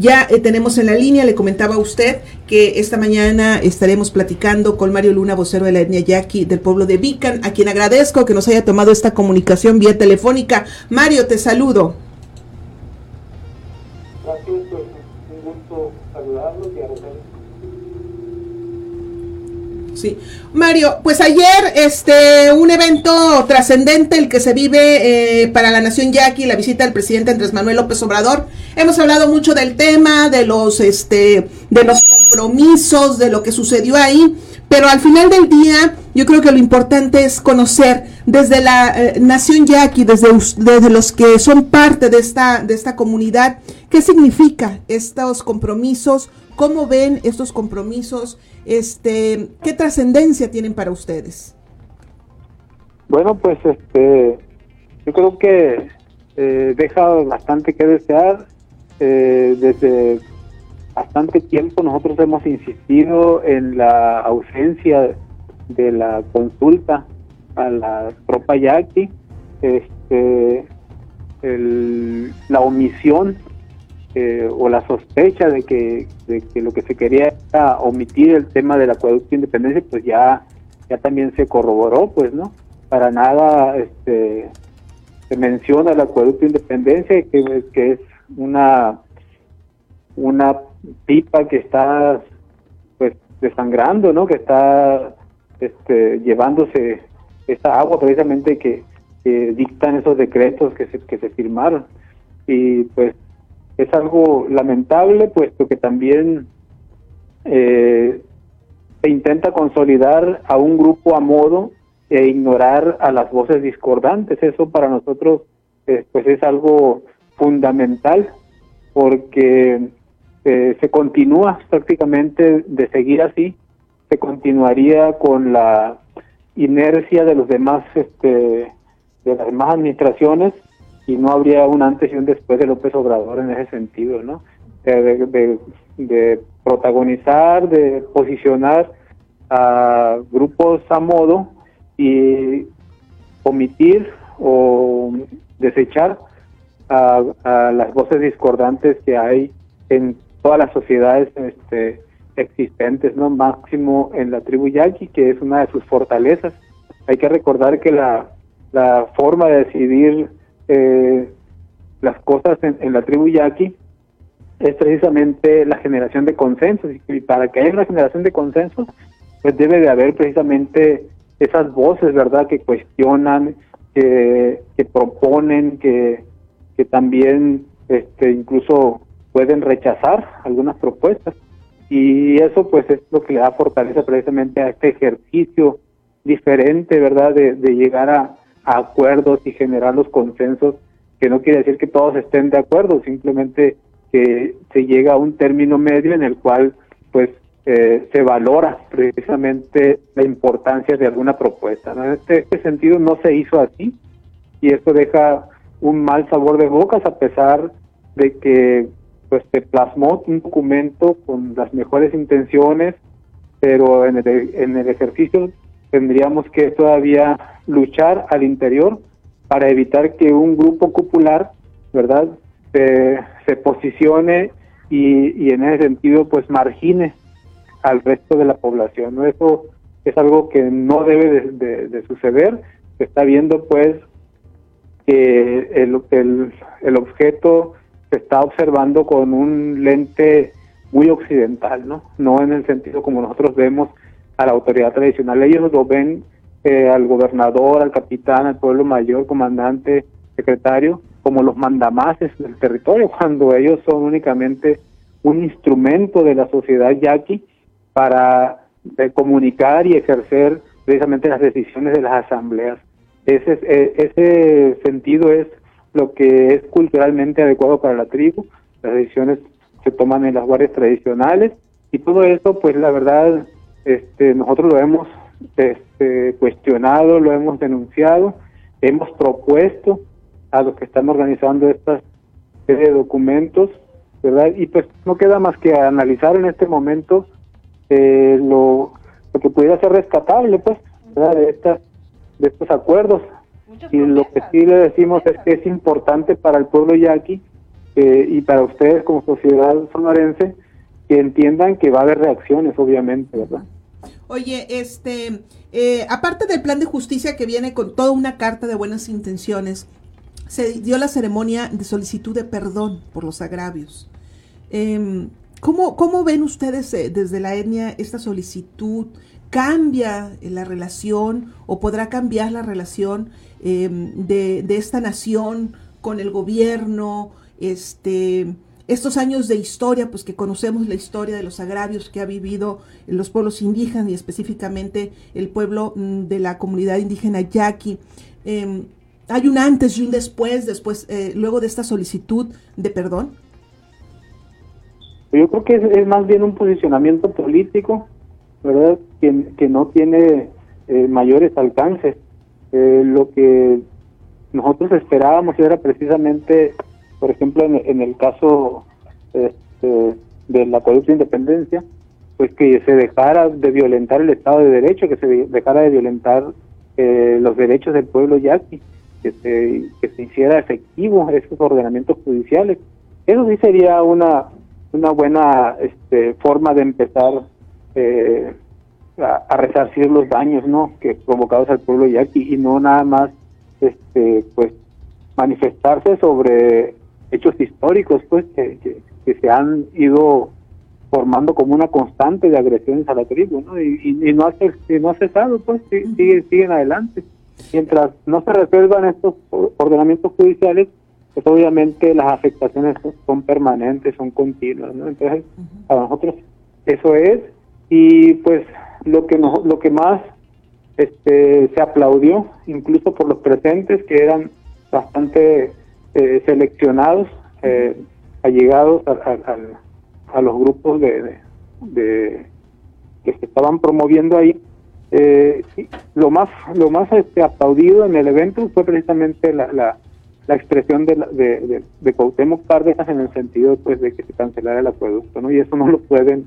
Ya eh, tenemos en la línea, le comentaba a usted que esta mañana estaremos platicando con Mario Luna, vocero de la etnia yaqui del pueblo de Vican, a quien agradezco que nos haya tomado esta comunicación vía telefónica. Mario, te saludo. Sí. Mario, pues ayer este un evento trascendente el que se vive eh, para la nación yaqui, la visita del presidente Andrés Manuel López Obrador. Hemos hablado mucho del tema, de los este de los compromisos, de lo que sucedió ahí, pero al final del día yo creo que lo importante es conocer desde la eh, nación yaqui, desde, desde los que son parte de esta de esta comunidad, qué significa estos compromisos, cómo ven estos compromisos este, ¿Qué trascendencia tienen para ustedes? Bueno, pues este, yo creo que eh, deja bastante que desear. Eh, desde bastante tiempo nosotros hemos insistido en la ausencia de la consulta a la tropa yaqui, este, la omisión eh, o la sospecha de que, de que lo que se quería era omitir el tema del acueducto de independencia, pues ya, ya también se corroboró, pues, ¿no? Para nada este, se menciona el acueducto de independencia, que, que es una, una pipa que está pues desangrando, ¿no? Que está este, llevándose esa agua precisamente que, que dictan esos decretos que se, que se firmaron. Y pues es algo lamentable, puesto que también eh, se intenta consolidar a un grupo a modo e ignorar a las voces discordantes. Eso para nosotros eh, pues es algo fundamental porque eh, se continúa prácticamente de seguir así, se continuaría con la inercia de los demás este, de las demás administraciones y no habría un antes y un después de López Obrador en ese sentido, ¿no? De, protagonizar, de posicionar a grupos a modo y omitir o desechar a, las voces discordantes que hay en todas las sociedades este, existentes, ¿no? Máximo en la tribu yaqui, que es una de sus fortalezas. Hay que recordar que la, la forma de decidir eh, las cosas en, la tribu yaqui es precisamente la generación de consensos y para que haya una generación de consensos pues debe de haber precisamente esas voces verdad que cuestionan que, proponen que, que también este incluso pueden rechazar algunas propuestas y eso pues es lo que le da fortaleza precisamente a este ejercicio diferente verdad de llegar a, acuerdos y generar los consensos, que no quiere decir que todos estén de acuerdo, simplemente que se llega a un término medio en el cual pues eh, se valora precisamente la importancia de alguna propuesta. En este, este, sentido no se hizo así y esto deja un mal sabor de bocas a pesar de que pues se plasmó un documento con las mejores intenciones, pero en el, en el ejercicio tendríamos que todavía luchar al interior para evitar que un grupo popular, ¿verdad?, se, posicione y, en ese sentido pues margine al resto de la población. ¿no? Eso es algo que no debe de, suceder. Se está viendo pues que el, el, el, objeto se está observando con un lente muy occidental, ¿no? No en el sentido como nosotros vemos a la autoridad tradicional. Ellos lo ven eh, al gobernador, al capitán, al pueblo mayor, comandante, secretario, como los mandamases del territorio, cuando ellos son únicamente un instrumento de la sociedad yaqui para eh, comunicar y ejercer precisamente las decisiones de las asambleas. Ese, eh, ese sentido es lo que es culturalmente adecuado para la tribu. Las decisiones se toman en las guardias tradicionales y todo eso, pues la verdad, este, nosotros lo hemos este, cuestionado, lo hemos denunciado, hemos propuesto a los que están organizando estas serie de documentos, ¿verdad? Y pues no queda más que analizar en este momento eh, lo, lo, que pudiera ser rescatable, pues, ¿verdad? De, estas, de estos acuerdos. Y lo que sí le decimos es que es importante para el pueblo yaqui eh, y para ustedes como sociedad sonorense, que entiendan que va a haber reacciones, obviamente, ¿verdad? Oye, este, eh, aparte del plan de justicia que viene con toda una carta de buenas intenciones, se dio la ceremonia de solicitud de perdón por los agravios. Eh, ¿cómo, ¿Cómo ven ustedes eh, desde la etnia esta solicitud? ¿Cambia la relación o podrá cambiar la relación em, de, de, esta nación con el gobierno? Este, estos años de historia, pues que conocemos la historia de los agravios que ha vivido los pueblos indígenas y específicamente el pueblo mm, de la comunidad indígena yaqui. Eh, ¿Hay un antes y un después, después, eh, luego de esta solicitud de perdón? Yo creo que es, es más bien un posicionamiento político, ¿verdad? Que, que no tiene eh, mayores alcances. Eh, lo que nosotros esperábamos era precisamente por ejemplo, en, en el caso este, de la de independencia, pues que se dejara de violentar el Estado de Derecho, que se dejara de violentar eh, los derechos del pueblo yaqui, que se, que se hiciera efectivo esos ordenamientos judiciales. Eso sí sería una, una buena este, forma de empezar eh, a, a, resarcir los daños no que provocados al pueblo yaqui y no nada más este pues manifestarse sobre hechos históricos pues que, que, se han ido formando como una constante de agresiones a la tribu ¿no? Y, y, no, ha, y no ha cesado pues siguen, siguen adelante mientras no se resuelvan estos ordenamientos judiciales pues obviamente las afectaciones son permanentes son continuas ¿no? entonces para nosotros eso es y pues lo que nos, lo que más este se aplaudió incluso por los presentes que eran bastante eh, seleccionados, eh, allegados a, a, los grupos de, de, que se estaban promoviendo ahí. Eh, lo más lo más este, aplaudido en el evento fue precisamente la, la, la expresión de, la, de, de, de Cárdenas en el sentido pues de que se cancelara el acueducto, ¿no? Y eso no lo pueden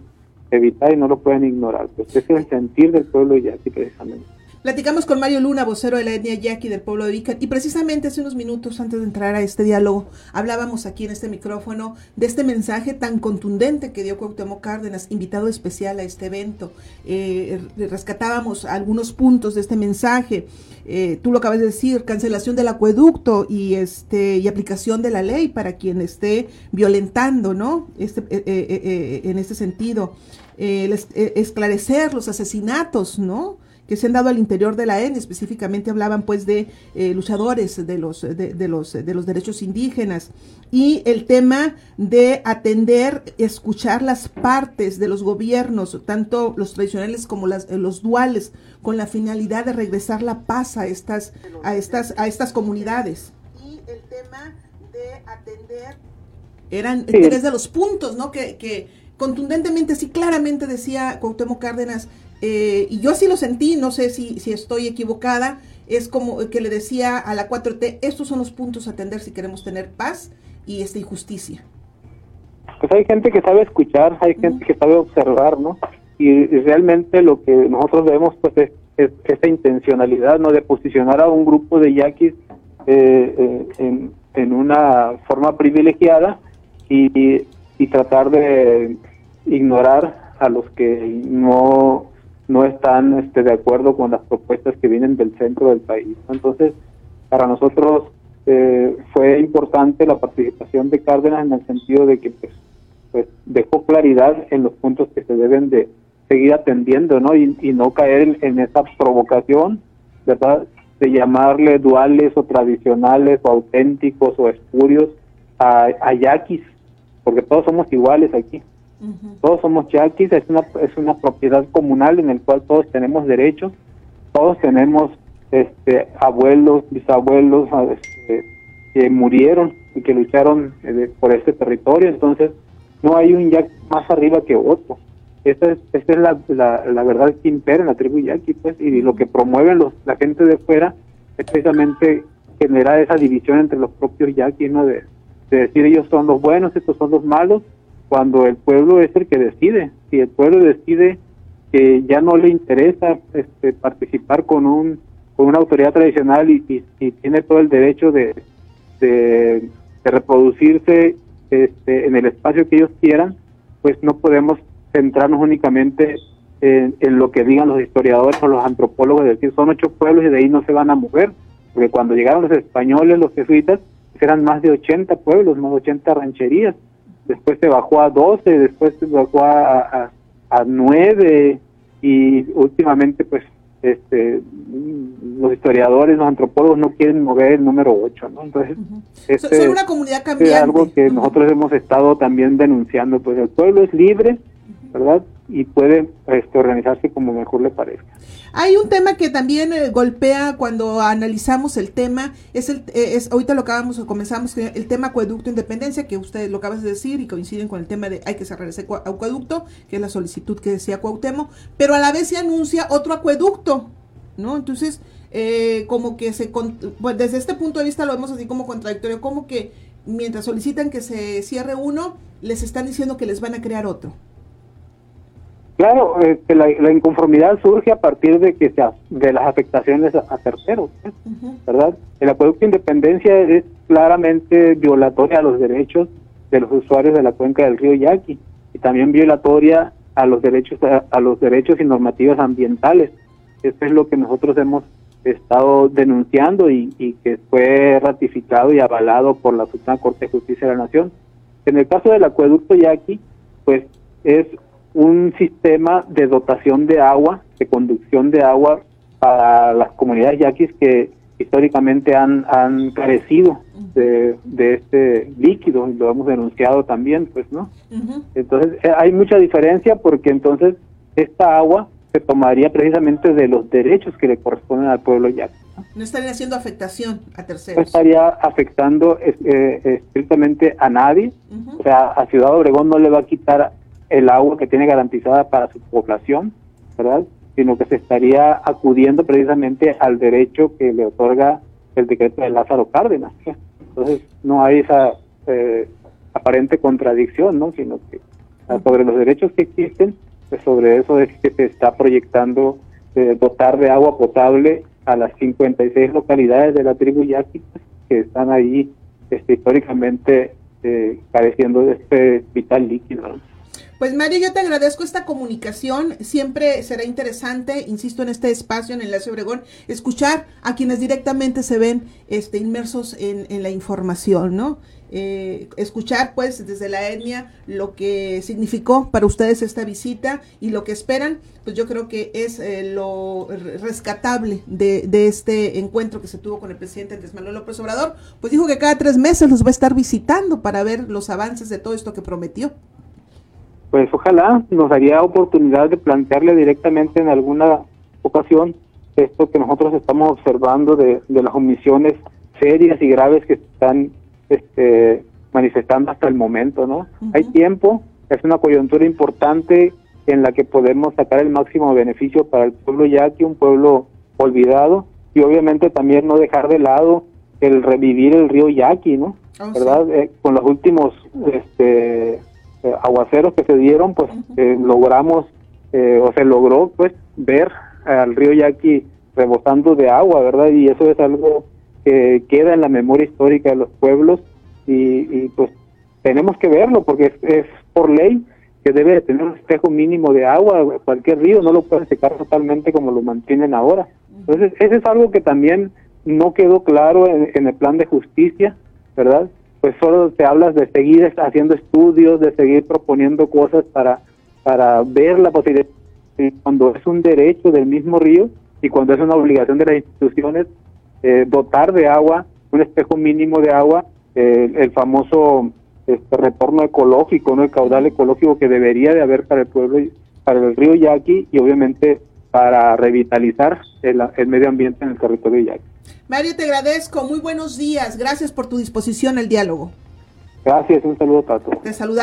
evitar y no lo pueden ignorar. Pues es el sentir del pueblo ya así precisamente. Platicamos con Mario Luna, vocero de la etnia yaqui del pueblo de Vican, y precisamente hace unos minutos antes de entrar a este diálogo, hablábamos aquí en este micrófono de este mensaje tan contundente que dio Cuauhtémoc Cárdenas, invitado especial a este evento. Eh, rescatábamos algunos puntos de este mensaje. Eh, tú lo acabas de decir, cancelación del acueducto y este y aplicación de la ley para quien esté violentando, ¿no? Este, eh, eh en este sentido, esclarecer los asesinatos, ¿no? que se han dado al interior de la EN, específicamente hablaban pues de eh, luchadores de los, de, de, los, de los derechos indígenas y el tema de atender, escuchar las partes de los gobiernos, tanto los tradicionales como las, los duales, con la finalidad de regresar la paz a estas, a estas, a estas comunidades. Y el tema de atender eran sí. tres de los puntos, ¿no? Que, que contundentemente, sí, claramente decía Cuauhtémoc Cárdenas, eh, y yo así lo sentí, no sé si, si estoy equivocada, es como que le decía a la 4T, estos son los puntos a atender si queremos tener paz y esta injusticia. Pues hay gente que sabe escuchar, hay gente uh -huh. que sabe observar, ¿no? Y, y, realmente lo que nosotros vemos pues es, es, esa intencionalidad, ¿no? De posicionar a un grupo de yaquis eh, eh, en, en, una forma privilegiada y, y tratar de ignorar a los que no no están este, de acuerdo con las propuestas que vienen del centro del país. Entonces, para nosotros eh, fue importante la participación de Cárdenas en el sentido de que pues, pues dejó claridad en los puntos que se deben de seguir atendiendo, ¿no? Y, y no caer en, esa provocación, ¿verdad? De llamarle duales o tradicionales o auténticos o espurios a, a yaquis, porque todos somos iguales aquí. Todos somos yaquis, es una, es una propiedad comunal en el cual todos tenemos derechos, todos tenemos este, abuelos, bisabuelos este, que murieron y que lucharon eh, por este territorio, entonces no hay un yaqui más arriba que otro. Esta es, esta es la, la, la, verdad que impera en la tribu yaqui, pues, y lo que promueven los, la gente de fuera es precisamente generar esa división entre los propios yaquis, ¿no? De, de decir ellos son los buenos, estos son los malos, cuando el pueblo es el que decide. Si el pueblo decide que ya no le interesa este, participar con un con una autoridad tradicional y, tiene todo el derecho de, reproducirse este, en el espacio que ellos quieran, pues no podemos centrarnos únicamente en, lo que digan los historiadores o los antropólogos, es decir, son ocho pueblos y de ahí no se van a mover, porque cuando llegaron los españoles, los jesuitas, eran más de 80 pueblos, más de 80 rancherías, después se bajó a 12, después se bajó a, a, a 9 y últimamente pues este los historiadores, los antropólogos no quieren mover el número 8, ¿no? Entonces, este, son una comunidad cambiante. Es algo que nosotros hemos estado también denunciando, pues el pueblo es libre, ¿verdad? Y puede este, organizarse como mejor le parezca. Hay un tema que también eh, golpea cuando analizamos el tema, es el, eh, es, ahorita lo acabamos o comenzamos, el tema acueducto independencia, que ustedes lo acabas de decir y coinciden con el tema de hay que cerrar ese acueducto, que es la solicitud que decía Cuauhtémoc, pero a la vez se anuncia otro acueducto, ¿no? Entonces, eh, como que se, pues desde este punto de vista lo vemos así como contradictorio, como que mientras solicitan que se cierre uno, les están diciendo que les van a crear otro. Claro, este, la, inconformidad surge a partir de que se, de las afectaciones a, terceros, ¿eh? ¿verdad? El acueducto de independencia es claramente violatoria a los derechos de los usuarios de la cuenca del río Yaqui y también violatoria a los derechos a, los derechos y normativas ambientales. Esto es lo que nosotros hemos estado denunciando y, y que fue ratificado y avalado por la Suprema Corte de Justicia de la Nación. En el caso del acueducto Yaqui, pues es un sistema de dotación de agua, de conducción de agua para las comunidades yaquis que históricamente han, han carecido de, este líquido, y lo hemos denunciado también, pues, ¿no? Entonces, eh, hay mucha diferencia porque entonces esta agua se tomaría precisamente de los derechos que le corresponden al pueblo yaqui. No, estaría haciendo afectación a terceros. No estaría afectando eh, estrictamente a nadie. O sea, a Ciudad Obregón no le va a quitar el agua que tiene garantizada para su población, ¿verdad? Sino que se estaría acudiendo precisamente al derecho que le otorga el decreto de Lázaro Cárdenas. Entonces, no hay esa eh, aparente contradicción, ¿no? Sino que ah, sobre los derechos que existen, pues sobre eso es que se está proyectando eh, dotar de agua potable a las 56 localidades de la tribu yaqui pues, que están ahí este, históricamente eh, careciendo de este vital líquido. Pues Mario, yo te agradezco esta comunicación. Siempre será interesante, insisto, en este espacio, en Enlace Obregón, escuchar a quienes directamente se ven este, inmersos en, la información, ¿no? Eh, escuchar pues desde la etnia lo que significó para ustedes esta visita y lo que esperan, pues yo creo que es eh, lo rescatable de, de, este encuentro que se tuvo con el presidente Andrés Manuel López Obrador, pues dijo que cada tres meses los va a estar visitando para ver los avances de todo esto que prometió pues ojalá nos daría oportunidad de plantearle directamente en alguna ocasión esto que nosotros estamos observando de, las omisiones serias y graves que están este, manifestando hasta el momento, ¿no? Hay tiempo, es una coyuntura importante en la que podemos sacar el máximo beneficio para el pueblo yaqui, un pueblo olvidado, y obviamente también no dejar de lado el revivir el río Yaqui, ¿no? Oh, ¿Verdad? Eh, con los últimos este, eh, aguaceros que se dieron, pues eh, logramos eh, o se logró pues ver al río Yaqui rebosando de agua, ¿verdad? Y eso es algo que queda en la memoria histórica de los pueblos y, pues tenemos que verlo porque es, por ley que debe de tener un espejo mínimo de agua, cualquier río no lo puede secar totalmente como lo mantienen ahora. Entonces, eso es algo que también no quedó claro en el plan de justicia, ¿verdad? Pues solo te hablas de seguir haciendo estudios, de seguir proponiendo cosas para, para ver la posibilidad, cuando es un derecho del mismo río y cuando es una obligación de las instituciones, eh, dotar de agua, un espejo mínimo de agua, eh, el famoso este, retorno ecológico, no el caudal ecológico que debería de haber para el pueblo, para el río Yaqui y obviamente para revitalizar el, el medio ambiente en el territorio Yaqui. Mario, te agradezco. Muy buenos días. Gracias por tu disposición al diálogo. Gracias. Un saludo, Tato. Te saludamos.